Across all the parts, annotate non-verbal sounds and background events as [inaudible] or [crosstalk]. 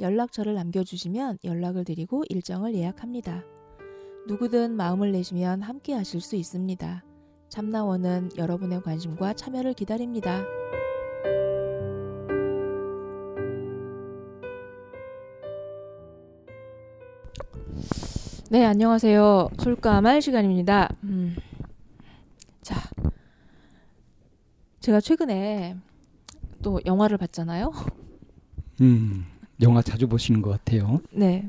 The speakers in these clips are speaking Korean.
연락처를 남겨주시면 연락을 드리고 일정을 예약합니다. 누구든 마음을 내시면 함께 하실 수 있습니다. 참나원은 여러분의 관심과 참여를 기다립니다. 네, 안녕하세요. 솔까말 시간입니다. 음. 자, 제가 최근에 또 영화를 봤잖아요. 음, 영화 자주 보시는 것 같아요. 네.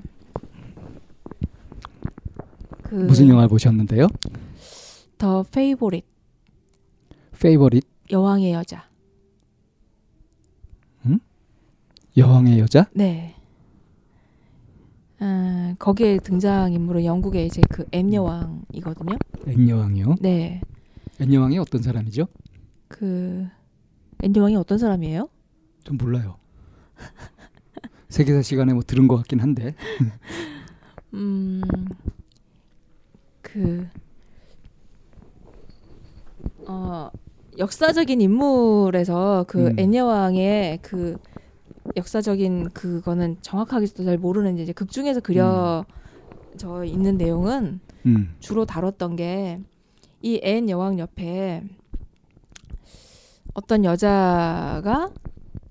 그 무슨 영화 보셨는데요? 더 페이보릿 페이버릿 여왕의 여자. 여왕의 여자? 네. 아, 거기에 등장 인물은 영국의 이제 그앤 여왕이거든요. 앤 여왕이요. 네. 앤 여왕이 어떤 사람이죠? 그 앤 여왕이 어떤 사람이에요? 좀 몰라요. [laughs] 세계사 시간에 뭐 들은 것 같긴 한데. [laughs] 음. 그 어, 역사적인 인물에서 그 음. 앤 여왕의 그 역사적인 그거는 정확하게도 잘 모르는데 이제 극 중에서 그려져 있는 내용은 음, 주로 다뤘던 게 이 앤 여왕 옆에 어떤 여자가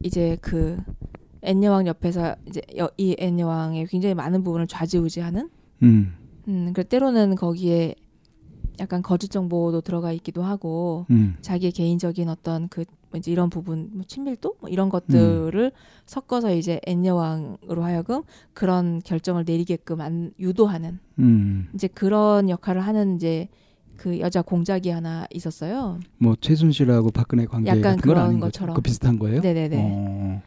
이제 그 앤 여왕 옆에서 이제 이 앤 여왕의 굉장히 많은 부분을 좌지우지하는 음, 음, 그 때로는 거기에 약간 거짓 정보도 들어가 있기도 하고 음, 자기의 개인적인 어떤 그 이제 이런 부분 뭐 친밀도 뭐 이런 것들을 섞어서 이제 앤 여왕으로 하여금 그런 결정을 내리게끔 안, 유도하는 음. 이제 그런 역할을 하는 이제 그 여자 공작이 하나 있었어요. 뭐 최순실하고 박근혜 관계 약간 같은 건 그런 것처럼. 그 비슷한 거예요? 네네네. 어,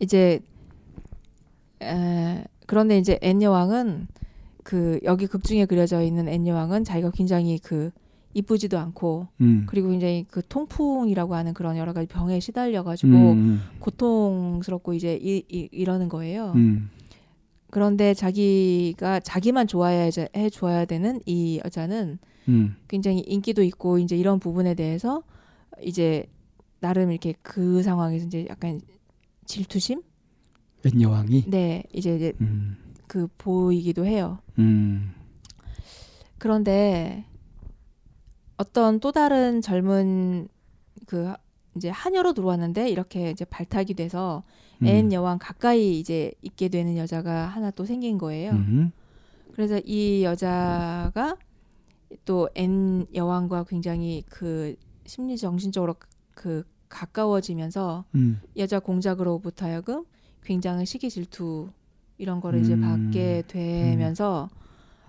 이제 에, 그런데 이제 앤 여왕은 그 여기 극 중에 그려져 있는 앤 여왕은 자기가 굉장히 그 이쁘지도 않고 음, 그리고 굉장히 그 통풍이라고 하는 그런 여러 가지 병에 시달려 가지고 음, 고통스럽고 이제 이, 이, 이러는 거예요. 음, 그런데 자기가 자기만 좋아해 해 줘야 되는 이 여자는 음, 굉장히 인기도 있고 이제 이런 부분에 대해서 이제 나름 이렇게 그 상황에서 이제 약간 질투심? 앤 여왕이. 네, 이제 이제 음, 그 보이기도 해요. 음, 그런데 어떤 또 다른 젊은 그 이제 하녀로 들어왔는데 이렇게 이제 발탁이 돼서 음, 앤 여왕 가까이 이제 있게 되는 여자가 하나 또 생긴 거예요. 음, 그래서 이 여자가 또 앤 여왕과 굉장히 그 심리 정신적으로 그 가까워지면서 음, 여자 공작으로부터 하여금 굉장히 시기 질투 이런 거를 이제 음. 받게 되면서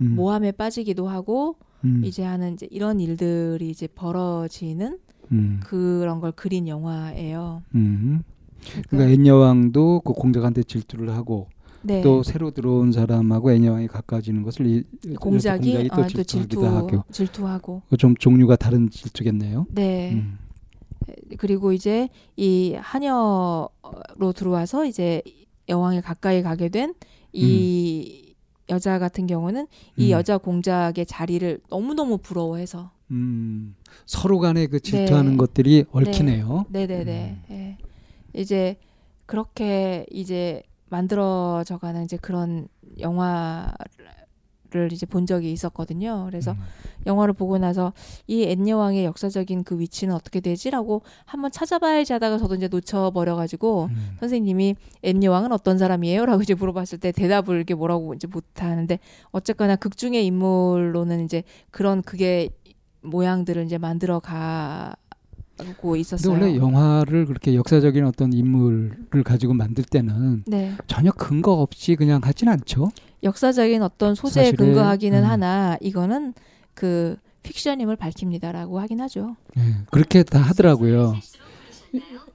음, 모함에 빠지기도 하고 음, 이제 하는 이제 이런 일들이 이제 벌어지는 음, 그런 걸 그린 영화예요. 음. 그러니까 앤 여왕도 그 공작한테 질투를 하고 네. 또 새로 들어온 사람하고 앤 여왕이 가까워지는 것을 이 공작이, 공작이 어, 또또 질투하기도 질투 하고 질투하고 그좀 종류가 다른 질투겠네요. 네 음, 그리고 이제 이 하녀로 들어와서 이제 여왕에 가까이 가게 된이 여자 같은 경우는 이 음. 여자 공작의 자리를 너무 너무 부러워해서 음, 서로 간에 그 질투하는 네. 것들이 얽히네요. 네 네네 음. 예. 이제 그렇게 이제 만들어져가는 이제 그런 영화 를 이제 본 적이 있었거든요. 그래서 음, 영화를 보고 나서 이 앤 여왕의 역사적인 그 위치는 어떻게 되지라고 한번 찾아봐야지 하다가 저도 이제 놓쳐버려가지고 음, 선생님이 앤 여왕은 어떤 사람이에요?라고 이제 물어봤을 때 대답을 이렇게 뭐라고 이제 못하는데 어쨌거나 극 중의 인물로는 이제 그런 그게 모양들을 이제 만들어 가 고 근데 있었어요. 원래 영화를 그렇게 역사적인 어떤 인물을 가지고 만들 때는 네. 전혀 근거 없이 그냥 하진 않죠. 역사적인 어떤 소재에 근거하기는 음. 하나 이거는 그 픽션임을 밝힙니다라고 하긴 하죠. 예, 그렇게 다 하더라고요.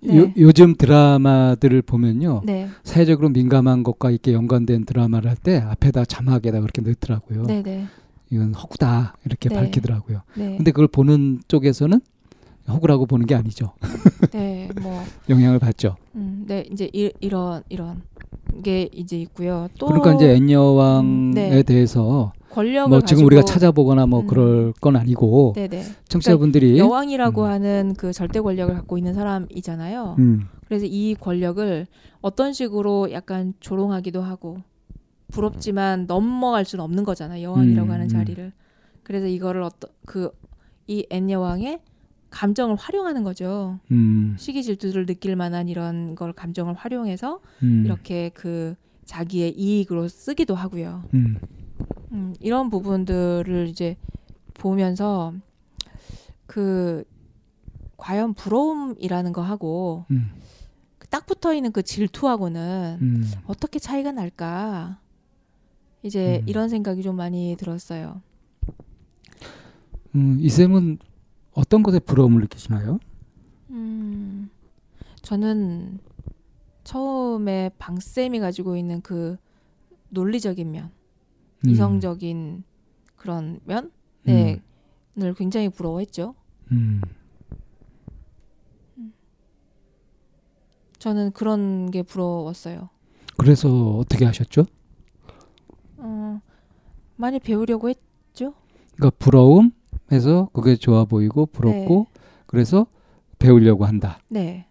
네. 요, 요즘 드라마들을 보면요. 네. 사회적으로 민감한 것과 이렇게 연관된 드라마를 할 때 앞에다 자막에다 그렇게 넣더라고요. 네, 네. 이건 허구다 이렇게 네. 밝히더라고요. 네. 근데 그걸 보는 쪽에서는 허구라고 보는 게 아니죠. [laughs] 네. 뭐 영향을 받죠. 음, 네, 이제 이, 이런 이런 게 이제 있고요. 또 그러니까 이제 엔여왕에 음, 네. 대해서 권력을 뭐 지금 우리가 찾아보거나 뭐 음. 그럴 건 아니고 네, 네. 청취자분들이 여왕이라고 음. 하는 그 절대 권력을 갖고 있는 사람이잖아요. 음, 그래서 이 권력을 어떤 식으로 약간 조롱하기도 하고 부럽지만 넘어갈 수는 없는 거잖아요. 여왕이라고 음, 하는 음. 자리를. 그래서 이거를 어떤 그 이 앤 여왕의 감정을 활용하는 거죠. 음, 시기 질투를 느낄 만한 이런 걸 감정을 활용해서 음, 이렇게 그 자기의 이익으로 쓰기도 하고요. 음, 음, 이런 부분들을 이제 보면서 그 과연 부러움이라는 거 하고 음, 딱 붙어 있는 그 질투하고는 음. 어떻게 차이가 날까? 이제 음. 이런 생각이 좀 많이 들었어요. 음, 이 쌤은 어떤 것에 부러움을 느끼시나요? 음, 저는 처음에 방 쌤이 가지고 있는 그 논리적인 면, 음, 이성적인 그런 면, 네, 음, 을 굉장히 부러워했죠. 음, 저는 그런 게 부러웠어요. 그래서 어떻게 하셨죠? 어, 많이 배우려고 했. 그러니까 부러움 해서 그게 좋아 보이고 부럽고 그래서 배우려고 한다. 네,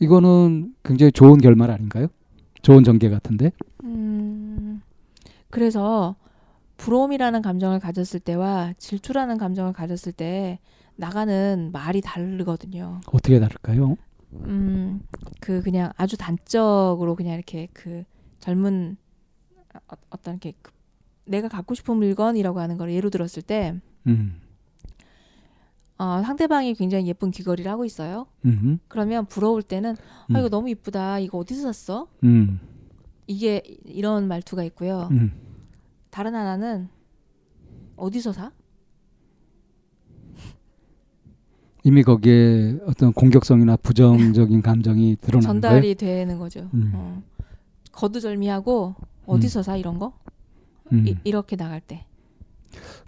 이거는 굉장히 좋은 결말 아닌가요? 좋은 전개 같은데. 음, 그래서 부러움이라는 감정을 가졌을 때와 질투라는 감정을 가졌을 때 나가는 말이 다르거든요. 어떻게 다를까요? 음, 그 그냥 아주 단적으로 그냥 이렇게 그 젊은 어, 어떤 이렇게 그 내가 갖고 싶은 물건이라고 하는 걸 예로 들었을 때 음, 어, 상대방이 굉장히 예쁜 귀걸이를 하고 있어요. 음, 그러면 부러울 때는 음. 아 이거 너무 이쁘다. 이거 어디서 샀어? 음, 이게 이런 말투가 있고요. 음. 다른 하나는 어디서 사? 이미 거기에 어떤 공격성이나 부정적인 [laughs] 감정이 드러나는 전달이 되는 거죠. 음. 어. 거두절미하고 어디서 사 이런 거? 거예요. 음. 이, 이렇게 나갈 때.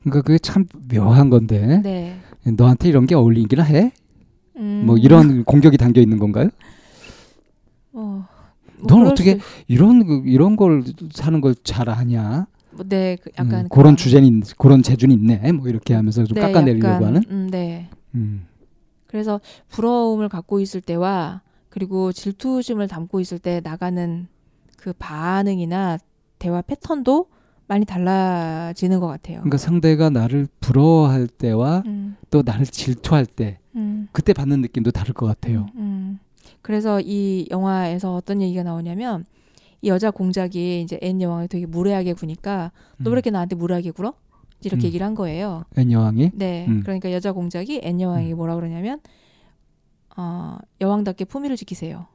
그러니까 그게 참 묘한 건데 네. 너한테 이런 게 어울리기나 해? 음, 뭐 이런 공격이 담겨 있는 건가요? 어, 뭐 넌 어떻게 있- 이런 그- 이런 걸 사는 걸 잘 아냐? 뭐, 네, 그 약간 음, 그런 주제는 있- 그런 재주는 있네. 뭐 이렇게 하면서 좀 네, 깎아내리려고 약간, 하는. 음, 네. 음. 그래서 부러움을 갖고 있을 때와 그리고 질투심을 담고 있을 때 나가는 그 반응이나 대화 패턴도 많이 달라지는 것 같아요. 그러니까 상대가 나를 부러워할 때와 음, 또 나를 질투할 때 음, 그때 받는 느낌도 다를 것 같아요. 음. 그래서 이 영화에서 어떤 얘기가 나오냐면 이 여자 공작이 이제 앤 여왕을 되게 무례하게 구니까 너 왜 이렇게 나한테 무례하게 굴어? 이렇게 음. 얘기를 한 거예요. 앤 여왕이 네. 음. 그러니까 여자 공작이 앤 여왕에게 뭐라 그러냐면 어, 여왕답게 품위를 지키세요.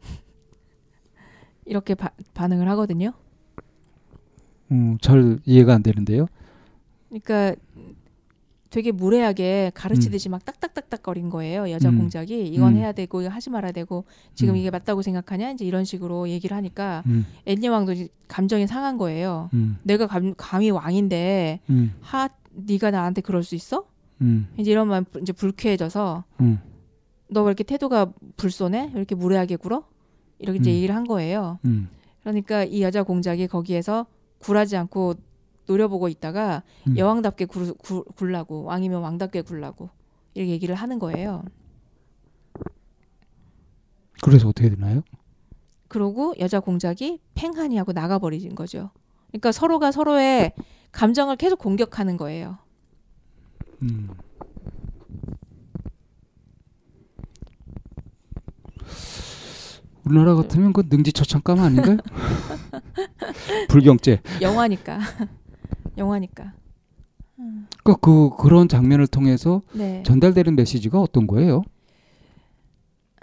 [laughs] 이렇게 바, 반응을 하거든요. 음, 잘 이해가 안 되는데요. 그러니까 되게 무례하게 가르치듯이 막 딱딱딱딱 거린 거예요. 여자 음. 공작이 이건 음. 해야 되고 이거 하지 말아야 되고 지금 음. 이게 맞다고 생각하냐 이제 이런 식으로 얘기를 하니까 음, 앤 여왕도 이제 감정이 상한 거예요. 음, 내가 감, 감히 왕인데 음, 하 네가 나한테 그럴 수 있어? 음, 이제 이러면 이제 불쾌해져서 음, 너왜 이렇게 태도가 불손해? 왜 이렇게 무례하게 굴어? 이렇게 이제 음. 얘기를 한 거예요. 음, 그러니까 이 여자 공작이 거기에서 굴하지 않고 노려보고 있다가 음. 여왕답게 굴, 굴, 굴라고 왕이면 왕답게 굴라고 이렇게 얘기를 하는 거예요. 그래서 어떻게 되나요? 그러고 여자 공작이 팽하니 하고 나가버리는 거죠. 그러니까 서로가 서로의 감정을 계속 공격하는 거예요. 음. 우리나라 같으면 그 능지처참감 아닌가요? [laughs] 불경죄. 영화니까. 영화니까. 그러니까 그 그런 장면을 통해서 네. 전달되는 메시지가 어떤 거예요?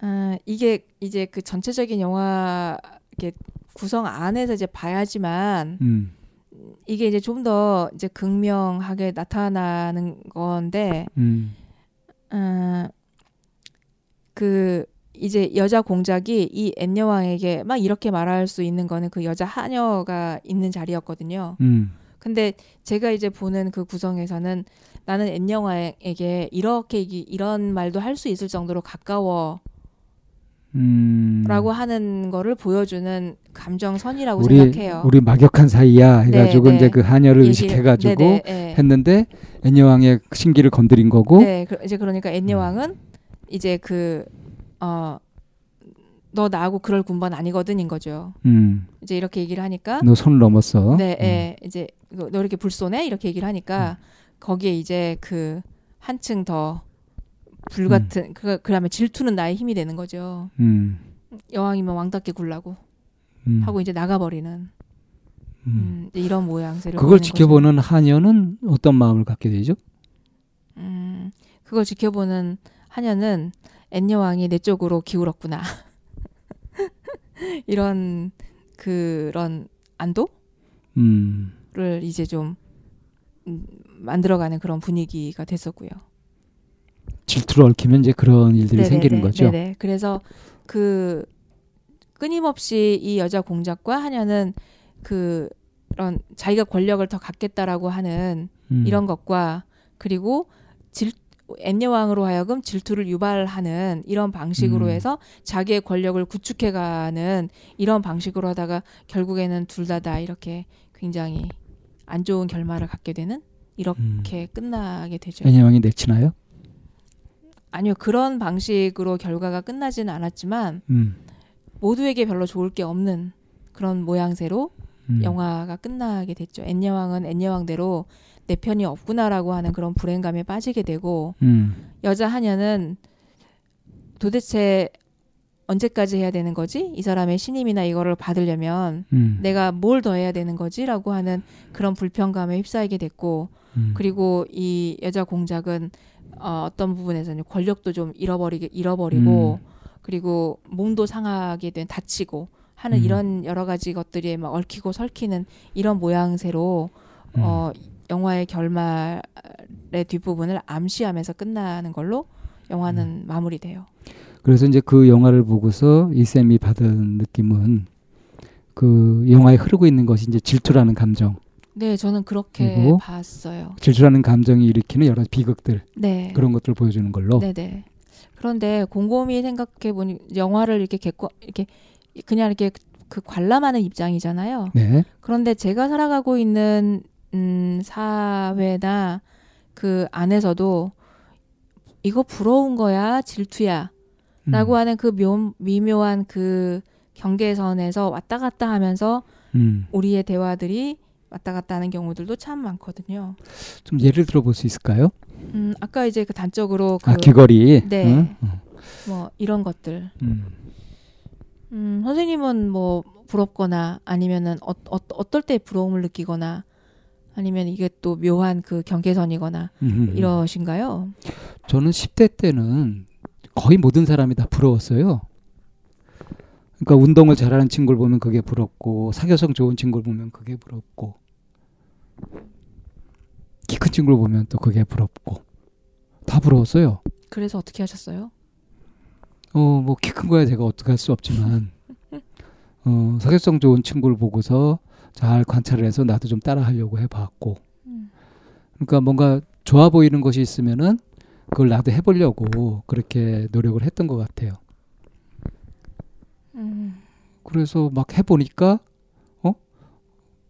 아, 이게 이제 그 전체적인 영화 이렇게 구성 안에서 이제 봐야지만 음, 이게 이제 좀 더 이제 극명하게 나타나는 건데 음, 어, 그 이제 여자 공작이 이 앤여왕에게 막 이렇게 말할 수 있는 거는 그 여자 하녀가 있는 자리였거든요. 음. 근데 제가 이제 보는 그 구성에서는 나는 앤여왕에게 이렇게 이- 이런 말도 할 수 있을 정도로 가까워라고 음. 하는 거를 보여주는 감정선이라고 우리 생각해요. 우리 막역한 사이야 해가지고 네, 네. 이제 그 하녀를 얘기를- 의식해가지고 네네, 예. 했는데 애녀왕의 신기를 건드린 거고 네, 그- 이제 그러니까 앤여왕은 이제 그 어, 너 나하고 그럴 군번 아니거든인 거죠. 음, 이제 이렇게 얘기를 하니까 너 손을 넘었어. 네, 예, 이제 너너 이렇게 불쏘네 이렇게 얘기를 하니까 거기에 이제 그 한층 더 불같은 그 그러면 질투는 나의 힘이 되는 거죠. 음, 여왕이면 왕답게 굴라고 음, 하고 이제 나가버리는 음. 음, 이런 모양새를 그걸 보이는 거죠. 지켜보는 하녀는 어떤 마음을 갖게 되죠? 음, 그걸 지켜보는 하녀는 앤여왕이 내 쪽으로 기울었구나. [laughs] 이런 그런 안도를 음, 이제 좀 음, 만들어가는 그런 분위기가 됐었고요. 질투를 얽히면 이제 그런 일들이 네네네, 생기는 거죠. 네네. 그래서 그 끊임없이 이 여자 공작과 하녀는 그런 자기가 권력을 더 갖겠다라고 하는 음, 이런 것과 그리고 질 앤여왕으로 하여금 질투를 유발하는 이런 방식으로 음. 해서 자기의 권력을 구축해가는 이런 방식으로 하다가 결국에는 둘 다 다 이렇게 굉장히 안 좋은 결말을 갖게 되는 이렇게 음. 끝나게 되죠. 애녀왕이 내치나요? 아니요 그런 방식으로 결과가 끝나지는 않았지만 음, 모두에게 별로 좋을 게 없는 그런 모양새로 음. 영화가 끝나게 됐죠. 앤여왕은 앤여왕대로 내 편이 없구나라고 하는 그런 불행감에 빠지게 되고 음, 여자 하녀는 도대체 언제까지 해야 되는 거지? 이 사람의 신임이나 이거를 받으려면 음, 내가 뭘 더 해야 되는 거지라고 하는 그런 불평감에 휩싸이게 됐고 음, 그리고 이 여자 공작은 어, 어떤 부분에서는 권력도 좀 잃어버리게 잃어버리고 그리고 몸도 상하게 된 다치고 하는 음. 이런 여러 가지 것들이 막 얽히고 설키는 이런 모양새로 음. 어, 영화의 결말의 뒷부분을 암시하면서 끝나는 걸로 영화는 음. 마무리돼요. 그래서 이제 그 영화를 보고서 이쌤이 받은 느낌은 그 영화에 흐르고 있는 것이 이제 질투라는 감정, 네, 저는 그렇게 봤어요. 질투라는 감정이 일으키는 여러 비극들 네. 그런 것들을 보여주는 걸로. 네 네. 그런데 곰곰이 생각해 보니 영화를 이렇게 객관 이렇게 그냥 이렇게 그 관람하는 입장이잖아요. 네. 그런데 제가 살아가고 있는 음, 사회나 그 안에서도 이거 부러운 거야, 질투야. 음. 라고 하는 그 묘, 미묘한 그 경계선에서 왔다 갔다 하면서 음. 우리의 대화들이 왔다 갔다 하는 경우들도 참 많거든요. 좀 예를 들어 볼 수 있을까요? 음, 아까 이제 그 단적으로 그 아 귀걸이. 네. 응? 어. 뭐 이런 것들. 음. 음, 선생님은 뭐 부럽거나 아니면은 어, 어, 어떨 때 부러움을 느끼거나 아니면 이게 또 묘한 그 경계선이거나 음. 이러신가요? 저는 10대 때는 거의 모든 사람이 다 부러웠어요. 그러니까 운동을 잘하는 친구를 보면 그게 부럽고 사교성 좋은 친구를 보면 그게 부럽고 키 큰 친구를 보면 또 그게 부럽고 다 부러웠어요. 그래서 어떻게 하셨어요? 어, 뭐 키 큰 거야 제가 어떻게 할 수 없지만 어, 사교성 좋은 친구를 보고서 잘 관찰을 해서 나도 좀 따라 하려고 해 봤고 음. 그러니까 뭔가 좋아 보이는 것이 있으면은 그걸 나도 해 보려고 그렇게 노력을 했던 것 같아요. 음. 그래서 막 해 보니까 어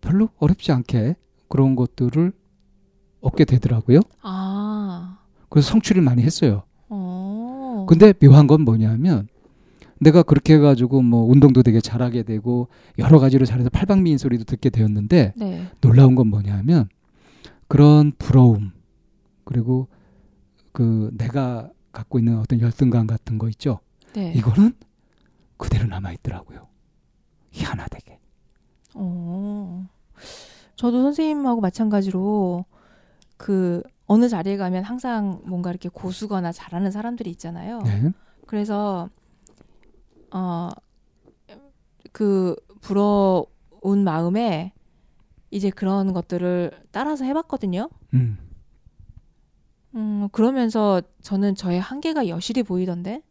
별로 어렵지 않게 그런 것들을 얻게 되더라고요. 아, 그래서 성취를 많이 했어요. 어. 근데 묘한 건 뭐냐면 내가 그렇게 해가지고 뭐 운동도 되게 잘하게 되고 여러 가지로 잘해서 팔방미인 소리도 듣게 되었는데 네. 놀라운 건 뭐냐면 그런 부러움 그리고 그 내가 갖고 있는 어떤 열등감 같은 거 있죠. 네. 이거는 그대로 남아 있더라고요. 희한하게. 어. 저도 선생님하고 마찬가지로 그 어느 자리에 가면 항상 뭔가 이렇게 고수거나 잘하는 사람들이 있잖아요. 네. 그래서 어 그 부러운 마음에 이제 그런 것들을 따라서 해봤거든요. 음. 음 그러면서 저는 저의 한계가 여실히 보이던데.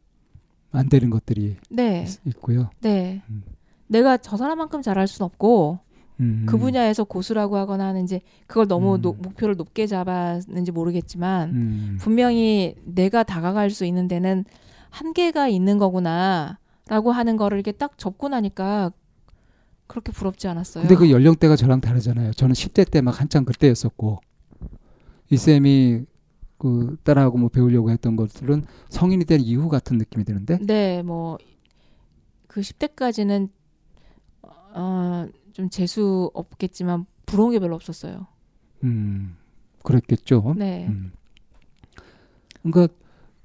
안 되는 것들이 네, 있, 고요 네. 음. 내가 저 사람만큼 잘할 순 없고 음. 그 분야에서 고수라고 하거나 하는지 그걸 너무 음. 노- 목표를 높게 잡았는지 모르겠지만 음. 분명히 내가 다가갈 수 있는 데는 한계가 있는 거구나라고 하는 거를 이렇게 딱 접고 나니까 그렇게 부럽지 않았어요. 근데 그 연령대가 저랑 다르잖아요. 저는 10대 때 막 한창 그때였었고 이 쌤이 그 따라하고 뭐 배우려고 했던 것들은 성인이 된 이후 같은 느낌이 드는데 네, 뭐 그 10대까지는 어, 좀 재수 없겠지만 부러운 게 별로 없었어요. 음 그랬겠죠. 네. 음. 그러니까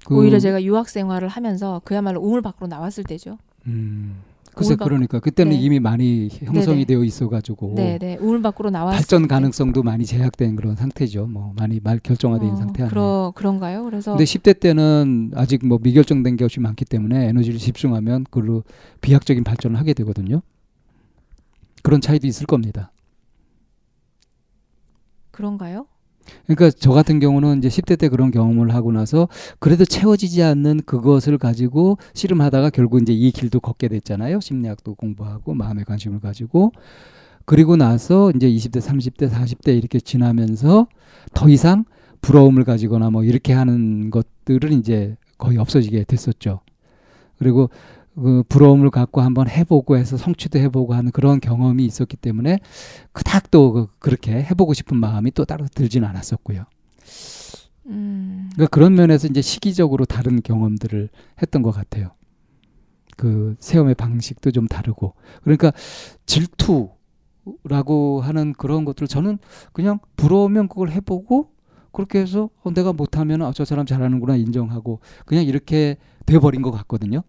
그, 오히려 제가 유학 생활을 하면서 그야말로 우물 밖으로 나왔을 때죠. 음, 글쎄 밖- 그러니까 그때는 네. 이미 많이 형성이 네네. 되어 있어가지고 네, 네. 우물 밖으로 나왔을 발전 때. 가능성도 많이 제약된 그런 상태죠. 뭐 많이 말 결정화된 어, 상태 아니에요. 그러 그런가요? 그래서 근데 10대 때는 아직 뭐 미결정된 것이 많기 때문에 에너지를 집중하면 그로 비약적인 발전을 하게 되거든요. 그런 차이도 있을 겁니다. 그런가요? 그러니까 저 같은 경우는 이제 10대 때 그런 경험을 하고 나서 그래도 채워지지 않는 그것을 가지고 씨름하다가 결국 이제 이 길도 걷게 됐잖아요. 심리학도 공부하고 마음의 관심을 가지고 그리고 나서 이제 20대, 30대, 40대 이렇게 지나면서 더 이상 부러움을 가지거나 뭐 이렇게 하는 것들은 이제 거의 없어지게 됐었죠. 그리고 그 부러움을 갖고 한번 해보고 해서 성취도 해보고 하는 그런 경험이 있었기 때문에 그닥 또 그- 그렇게 해보고 싶은 마음이 또 따로 들지는 않았었고요. 음. 그러니까 그런 면에서 이제 시기적으로 다른 경험들을 했던 것 같아요. 그 체험의 방식도 좀 다르고 그러니까 질투라고 하는 그런 것들 저는 그냥 부러우면 그걸 해보고 그렇게 해서 어, 내가 못하면 아, 저 사람 잘하는구나 인정하고 그냥 이렇게 돼버린 것 같거든요.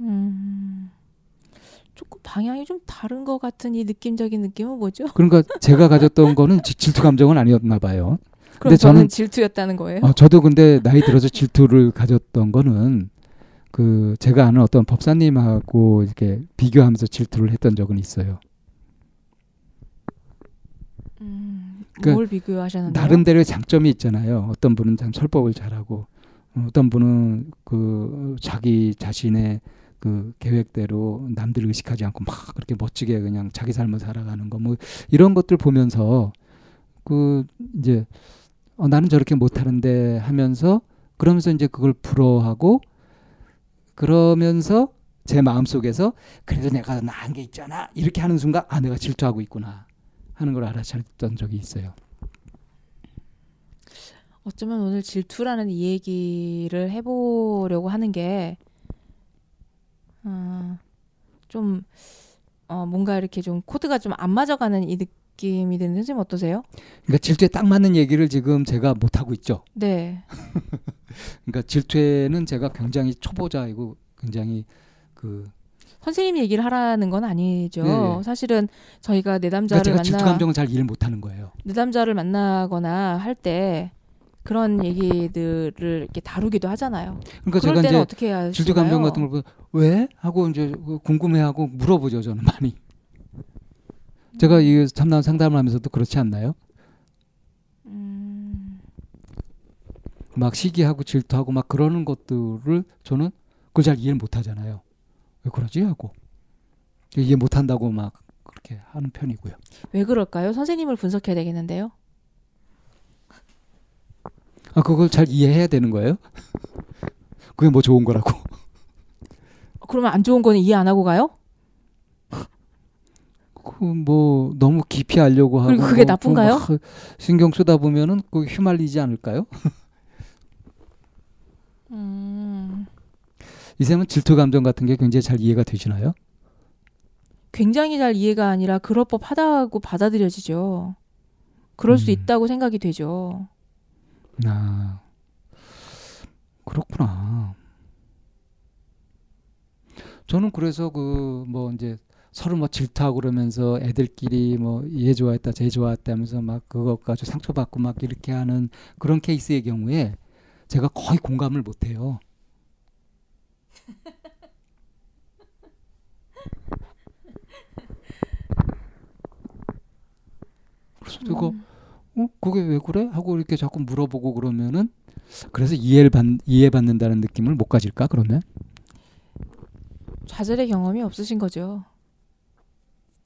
음. 조금 방향이 좀 다른 것 같은 이 느낌적인 느낌은 뭐죠? 그러니까 제가 가졌던 거는 지- 질투 감정은 아니었나 봐요. 그럼 저는- 저는 질투였다는 거예요? 어, 저도 근데 나이 들어서 질투를 가졌던 거는 그 제가 아는 어떤 법사님하고 이렇게 비교하면서 질투를 했던 적은 있어요. 음, 그뭘 비교하셨는데요? 나름대로의 장점이 있잖아요. 어떤 분은 참 설법을 잘하고 어, 어떤 분은 그 자기 자신의 그 계획대로 남들 의식하지 않고 막 그렇게 멋지게 그냥 자기 삶을 살아가는 거 뭐 이런 것들 보면서 그 이제 어, 나는 저렇게 못하는데 하면서 그러면서 이제 그걸 부러워하고 그러면서 제 마음 속에서 그래도 내가 나은 게 있잖아 이렇게 하는 순간 아 내가 질투하고 있구나 하는 걸 알아차렸던 적이 있어요. 어쩌면 오늘 질투라는 이 얘기를 해보려고 하는 게, 어, 좀, 어, 뭔가 이렇게 좀 코드가 좀 안 맞아가는 이 느낌이 드는데, 선생님 어떠세요? 그러니까 질투에 딱 맞는 얘기를 지금 제가 못 하고 있죠. 네. [laughs] 그러니까 질투에는 제가 굉장히 초보자이고 굉장히 그 선생님 얘기를 하라는 건 아니죠. 네. 사실은 저희가 그러니까 내담자를 제가 질투 만나, 감정을 잘 이해를 못 하는 거예요. 내담자를 만나거나 할 때, 그런 얘기들을 이렇게 다루기도 하잖아요. 그러니까 제가 이제 어떻게 해야 질투 감정 같은 걸 보면 왜 하고 이제 그 궁금해하고 물어보죠 저는 많이. 제가 이 참남 상담을 하면서도 그렇지 않나요? 음, 막 시기하고 질투하고 막 그러는 것들을 저는 그걸 잘 이해를 못 하잖아요. 왜 그러지 하고 이해 못 한다고 막 그렇게 하는 편이고요. 왜 그럴까요? 선생님을 분석해야 되겠는데요. 아 그걸 잘 이해해야 되는 거예요? [laughs] 그게 뭐 좋은 거라고? 그러면 안 좋은 거는 이해 안 하고 가요? 그 뭐 너무 깊이 알려고 하고 그리고 그게 뭐 나쁜가요? 막 신경 쓰다 보면은 그 휘말리지 않을까요? [laughs] 음, 이 쌤은 질투 감정 같은 게 굉장히 잘 이해가 되시나요? 굉장히 잘 이해가 아니라 그럴 법하다고 받아들여지죠. 그럴 수 음. 있다고 생각이 되죠. 아 그렇구나. 저는 그래서 그 뭐 이제 서로 뭐 질투하고 그러면서 애들끼리 뭐얘 좋아했다 쟤 좋아했다 하면서 막 그것 가지고 상처받고 막 이렇게 하는 그런 케이스의 경우에 제가 거의 공감을 못 해요. [laughs] 그래서 제가 음, 어 그게 왜 그래 하고 이렇게 자꾸 물어보고 그러면은 그래서 이해를 받 이해받는다는 느낌을 못 가질까 그러면? 좌절의 경험이 없으신 거죠.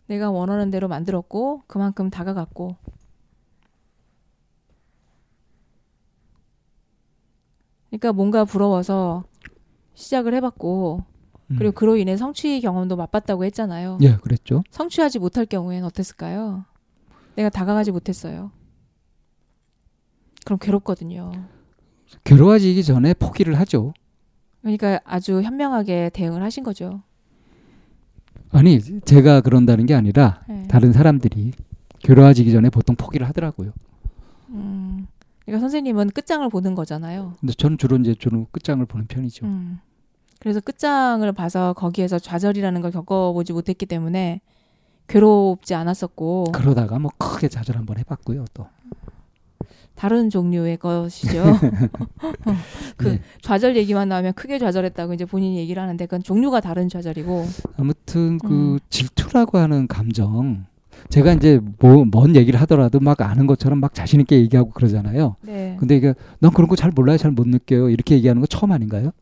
내가 원하는 대로 만들었고 그만큼 다가갔고 그러니까 뭔가 부러워서 시작을 해봤고 음. 그리고 그로 인해 성취 경험도 맛봤다고 했잖아요. 예, 그랬죠. 성취하지 못할 경우에는 어땠을까요? 내가 다가가지 못했어요. 그럼 괴롭거든요. 괴로워지기 전에 포기를 하죠. 그러니까 아주 현명하게 대응을 하신 거죠. 아니, 제가 그런다는 게 아니라 네. 다른 사람들이 괴로워지기 전에 보통 포기를 하더라고요. 음, 그러니까 선생님은 끝장을 보는 거잖아요. 근데 저는 주로 이제 주로 끝장을 보는 편이죠. 음. 그래서 끝장을 봐서 거기에서 좌절이라는 걸 겪어보지 못했기 때문에 괴롭지 않았었고 그러다가 뭐 크게 좌절 한번 해봤고요. 또 다른 종류의 것이죠. [laughs] 그 네. 좌절 얘기만 나오면 크게 좌절했다고 이제 본인이 얘기를 하는데 그건 종류가 다른 좌절이고 아무튼 그 음. 질투라고 하는 감정 제가 이제 뭐뭔 얘기를 하더라도 막 아는 것처럼 막 자신 있게 얘기하고 그러잖아요. 네. 근데 이게 난 그런 거 잘 몰라요, 잘 못 느껴요. 이렇게 얘기하는 거 처음 아닌가요?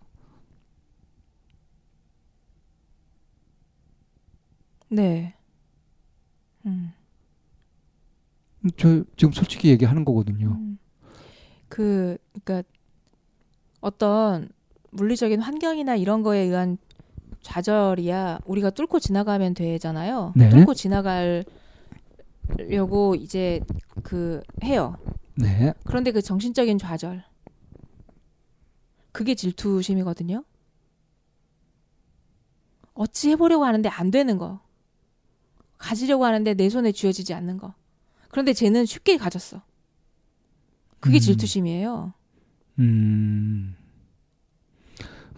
네. 음. 저 지금 솔직히 얘기하는 거거든요. 음. 그 그러니까 어떤 물리적인 환경이나 이런 거에 의한 좌절이야 우리가 뚫고 지나가면 되잖아요. 네. 뚫고 지나가려고 이제 그 해요. 네. 그런데 그 정신적인 좌절 그게 질투심이거든요. 어찌 해보려고 하는데 안 되는 거. 가지려고 하는데 내 손에 쥐어지지 않는 거. 그런데 쟤는 쉽게 가졌어. 그게 음. 질투심이에요. 음.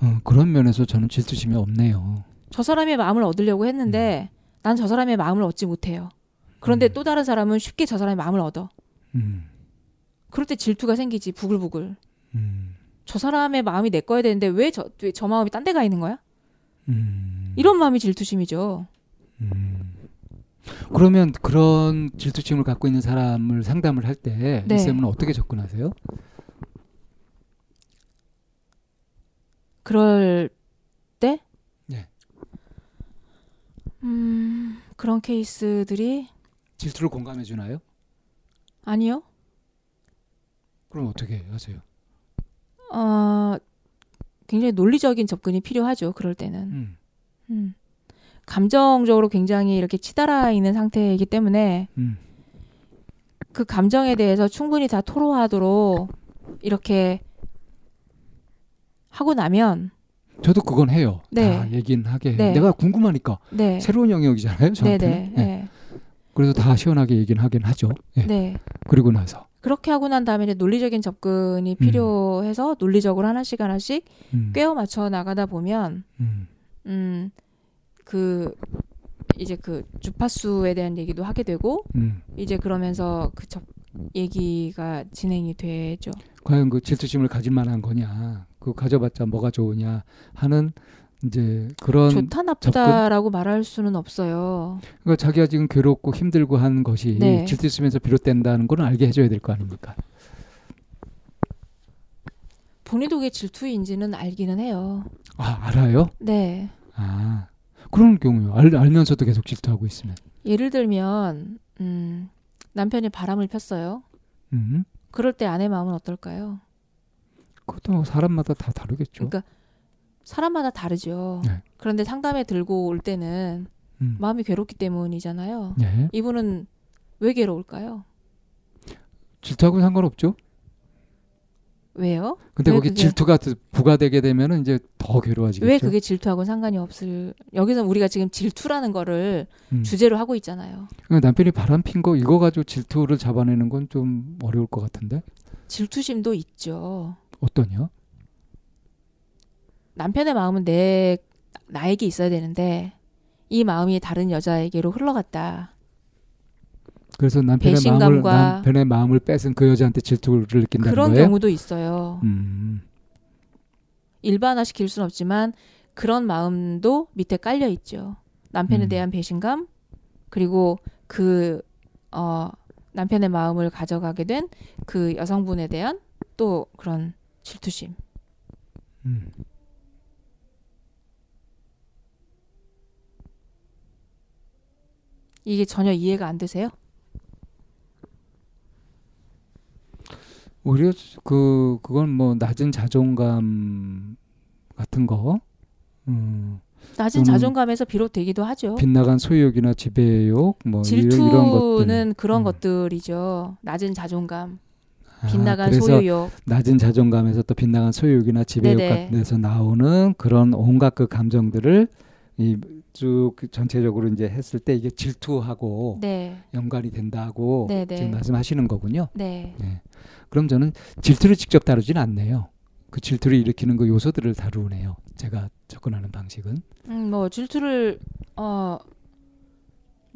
어, 그런 면에서 저는 질투심이 없네요. 저 사람의 마음을 얻으려고 했는데 난저 사람의 마음을 얻지 못해요. 그런데 음. 또 다른 사람은 쉽게 저 사람의 마음을 얻어. 음. 그럴 때 질투가 생기지 부글부글. 음. 저 사람의 마음이 내 거야 되는데 왜저왜저 마음이 딴 데 가 있는 거야? 음. 이런 마음이 질투심이죠. 음. 그러면 그런 질투심을 갖고 있는 사람을 상담을 할때 네. 이 쌤은 어떻게 접근하세요? 그럴 때? 네. 음, 그런 케이스들이 질투를 공감해 주나요? 아니요. 그럼 어떻게 하세요? 어, 굉장히 논리적인 접근이 필요하죠. 그럴 때는. 음. 음. 감정적으로 굉장히 이렇게 치달아 있는 상태이기 때문에 음. 그 감정에 대해서 충분히 다 토로하도록 이렇게 하고 나면 저도 그건 해요. 네. 다 얘기는 하게. 네. 내가 궁금하니까 네. 새로운 영역이잖아요. 저한테. 네네. 네. 그래서 다 시원하게 얘기는 하긴 하죠. 예. 네. 그리고 나서 그렇게 하고 난 다음에 논리적인 접근이 필요해서 논리적으로 하나씩 하나씩 음. 꿰어 맞춰 나가다 보면 음. 음, 그 이제 그 주파수에 대한 얘기도 하게 되고 음. 이제 그러면서 그 접, 얘기가 진행이 되죠. 과연 그 질투심을 가질 만한 거냐, 그 가져봤자 뭐가 좋으냐 하는 이제 그런 좋다 나쁘다라고 말할 수는 없어요. 그러니까 자기가 지금 괴롭고 힘들고 하는 것이 네. 질투심에서 비롯된다는 걸 알게 해줘야 될 거 아닙니까? 본인도 그게 질투인지는 알기는 해요. 아 알아요? 네. 아 그런 경우요. 알, 알면서도 계속 질투하고 있으면. 예를 들면 음, 남편이 바람을 폈어요. 음. 그럴 때 아내 마음은 어떨까요? 그것도 사람마다 다 다르겠죠. 그러니까 사람마다 다르죠. 네. 그런데 상담에 들고 올 때는 음. 마음이 괴롭기 때문이잖아요. 네. 이분은 왜 괴로울까요? 질투하고 상관없죠. 왜요? 근데 왜 거기 그게- 질투가 드- 부과되게 되면은 이제 더 괴로워지겠죠. 왜 그게 질투하고 상관이 없을 여기서 우리가 지금 질투라는 거를 음. 주제로 하고 있잖아요. 그러니까 남편이 바람 핀 거 이거 가지고 질투를 잡아내는 건 좀 어려울 것 같은데 질투심도 있죠. 어떠냐? 남편의 마음은 내 나에게 있어야 되는데 이 마음이 다른 여자에게로 흘러갔다. 그래서 남편의 마음을 남편의 마음을 뺏은 그 여자한테 질투를 느낀다는 그런 거예요. 경우도 있어요. 음. 일반화 시킬 수는 없지만 그런 마음도 밑에 깔려 있죠. 남편에 음. 대한 배신감 그리고 그 어, 남편의 마음을 가져가게 된 그 여성분에 대한 또 그런 질투심. 음. 이게 전혀 이해가 안 되세요? 오히려 그 그건 뭐 낮은 자존감 같은 거, 음, 낮은 자존감에서 비롯되기도 하죠. 빗나간 소유욕이나 지배욕, 뭐 질투는 이런 것들. 그런 음. 것들이죠. 낮은 자존감, 아, 빗나간 그래서 소유욕. 낮은 자존감에서 또 빗나간 소유욕이나 지배욕. 같은 데서 나오는 그런 온갖 그 감정들을 이 쭉 전체적으로 이제 했을 때 이게 질투하고 네, 연관이 된다고 네 네. 지금 말씀하시는 거군요. 네, 그럼 저는 질투를 직접 다루진 않네요. 그 질투를 일으키는 그 요소들을 다루네요. 제가 접근하는 방식은. 음, 뭐 질투를 어,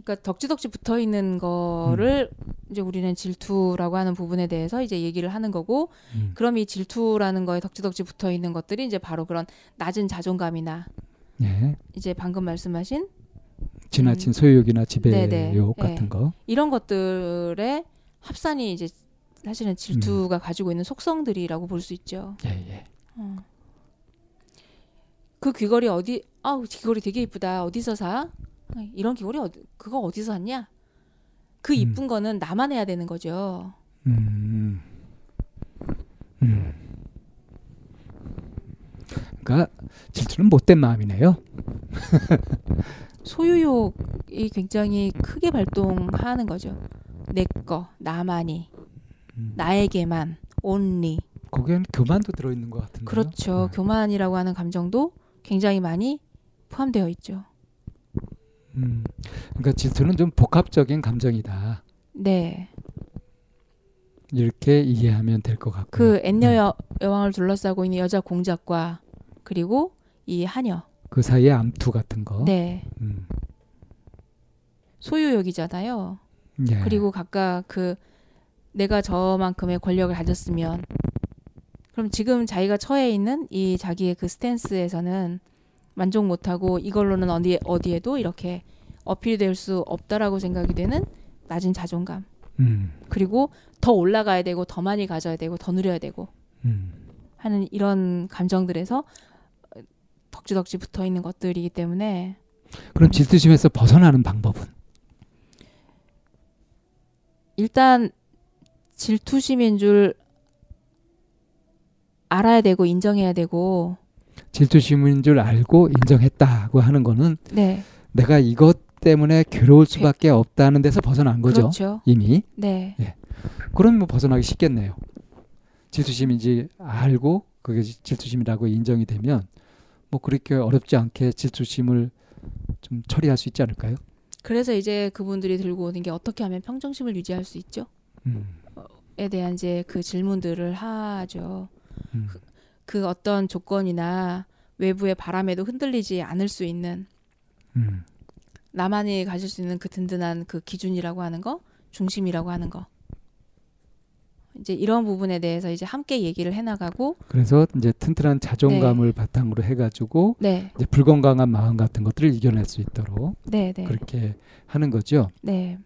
그러니까 덕지덕지 붙어 있는 거를 음. 이제 우리는 질투라고 하는 부분에 대해서 이제 얘기를 하는 거고, 음. 그럼 이 질투라는 거에 덕지덕지 붙어 있는 것들이 이제 바로 그런 낮은 자존감이나 예. 이제 방금 말씀하신 지나친 소유욕이나 지배욕 음. 네네. 같은 예. 거. 이런 것들의 합산이 이제 사실은 음. 질투가 가지고 있는 속성들이라고 볼 수 있죠. 예, 예. 어. 그 귀걸이 어디? 아우 귀걸이 되게 이쁘다. 어디서 사? 아, 이런 귀걸이 어디? 그거 어디서 샀냐? 그 음. 이쁜 거는 나만 해야 되는 거죠. 음. 음. 그러니까 질투는 못된 마음이네요. [laughs] 소유욕이 굉장히 크게 발동하는 거죠. 내 거, 나만이, 음. 나에게만, only. 거기에는 교만도 들어 있는 것 같은데요. 그렇죠. 네. 교만이라고 하는 감정도 굉장히 많이 포함되어 있죠. 음. 그러니까 질투는 좀 복합적인 감정이다. 네. 이렇게 이해하면 될 것 같고요. 그 엔녀 네. 여, 여왕을 둘러싸고 있는 여자 공작과 그리고 이 하녀. 그 사이에 암투 같은 거. 네. 음. 소유욕이잖아요. 예. 그리고 각각 그 내가 저만큼의 권력을 가졌으면 그럼 지금 자기가 처해 있는 이 자기의 그 스탠스에서는 만족 못하고 이걸로는 어디 어디에도 이렇게 어필이 될수 없다라고 생각이 되는 낮은 자존감. 음. 그리고 더 올라가야 되고 더 많이 가져야 되고 더 누려야 되고 음. 하는 이런 감정들에서 덕지덕지 붙어 있는 것들이기 때문에 그럼 질투심에서 벗어나는 방법은? 일단 질투심인 줄 알아야 되고 인정해야 되고 질투심인 줄 알고 인정했다고 하는 거는 네 내가 이것 때문에 괴로울 수밖에 없다는 데서 벗어난 거죠. 그렇죠 이미. 네 그럼 뭐 벗어나기 쉽겠네요. 질투심인지 알고 그게 질투심이라고 인정이 되면 뭐 그렇게 어렵지 않게 질투심을 좀 처리할 수 있지 않을까요? 그래서 이제 그분들이 들고 오는 게 어떻게 하면 평정심을 유지할 수 있죠? 음. 에 대한 이제 그 질문들을 하죠. 음. 그 어떤 조건이나 외부의 바람에도 흔들리지 않을 수 있는 음. 나만이 가질 수 있는 그 든든한 그 기준이라고 하는 거, 중심이라고 하는 거. 이제 이런 부분에 대해서 이제 함께 얘기를 해나가고, 그래서 이제 튼튼한 자존감을 바탕으로 해가지고 네, 이제 불건강한 마음 같은 것들을 이겨낼 수 있도록 네, 네, 그렇게 하는 거죠. 네,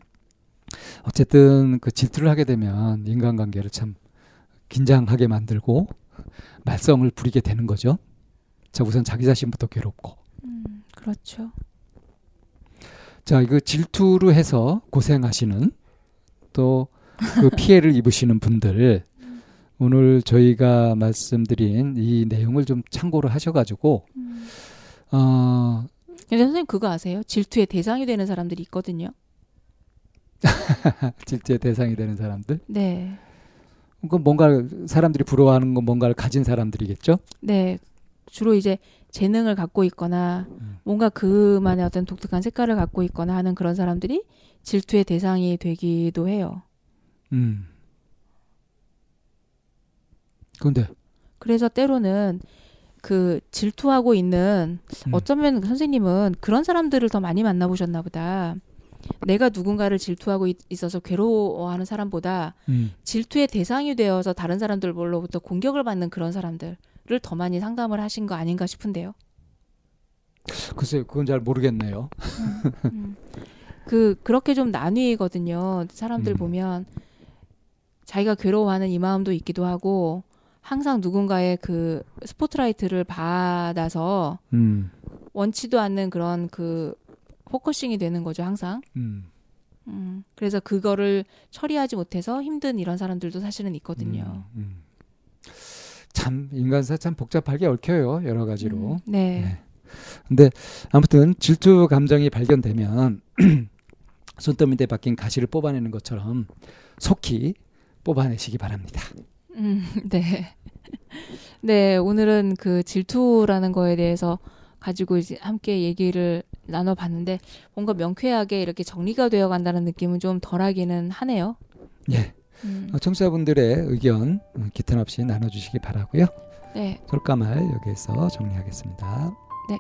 어쨌든 그 질투를 하게 되면 인간관계를 참 긴장하게 만들고 말썽을 부리게 되는 거죠. 자 우선 자기 자신부터 괴롭고 음, 그렇죠. 자 이거 질투로 해서 고생하시는 또 그 피해를 입으시는 분들 오늘 저희가 말씀드린 이 내용을 좀 참고를 하셔가지고 음. 어, 근데 선생님 그거 아세요? 질투의 대상이 되는 사람들이 있거든요. [laughs] 질투의 대상이 되는 사람들 네, 그 뭔가 사람들이 부러워하는 건 뭔가를 가진 사람들이겠죠. 네, 주로 이제 재능을 갖고 있거나 음. 뭔가 그만의 어떤 독특한 색깔을 갖고 있거나 하는 그런 사람들이 질투의 대상이 되기도 해요. 음. 근데 그래서 때로는 그 질투하고 있는 음. 어쩌면 선생님은 그런 사람들을 더 많이 만나보셨나 보다. 내가 누군가를 질투하고 있, 있어서 괴로워하는 사람보다 음. 질투의 대상이 되어서 다른 사람들로부터 공격을 받는 그런 사람들을 더 많이 상담을 하신 거 아닌가 싶은데요. 글쎄요, 그건 잘 모르겠네요. 음. 그 그렇게 좀 나뉘거든요. 사람들 음. 보면 자기가 괴로워하는 이 마음도 있기도 하고 항상 누군가의 그 스포트라이트를 받아서 음. 원치도 않는 그런 그 focusing이 되는 거죠, 항상. 음. 음, 그래서 그거를 처리하지 못해서 힘든 이런 사람들도 사실은 있거든요. 음, 음. 참 인간사 참 복잡하게 얽혀요 여러 가지로. 음, 네. 네. 근데 아무튼 질투 감정이 발견되면 [clears throat] 손톱 밑에 박힌 가시를 뽑아내는 것처럼 속히 뽑아내시기 바랍니다. 음, 네. [laughs] 네, 오늘은 그 질투라는 거에 대해서 가지고 이제 함께 얘기를 나눠봤는데 뭔가 명쾌하게 이렇게 정리가 되어 간다는 느낌은 좀 덜하기는 하네요. 예. 음, 어, 청취자분들의 의견 어, 기탄 없이 나눠주시기 바라고요. 네, 솔까말 여기에서 정리하겠습니다. 네.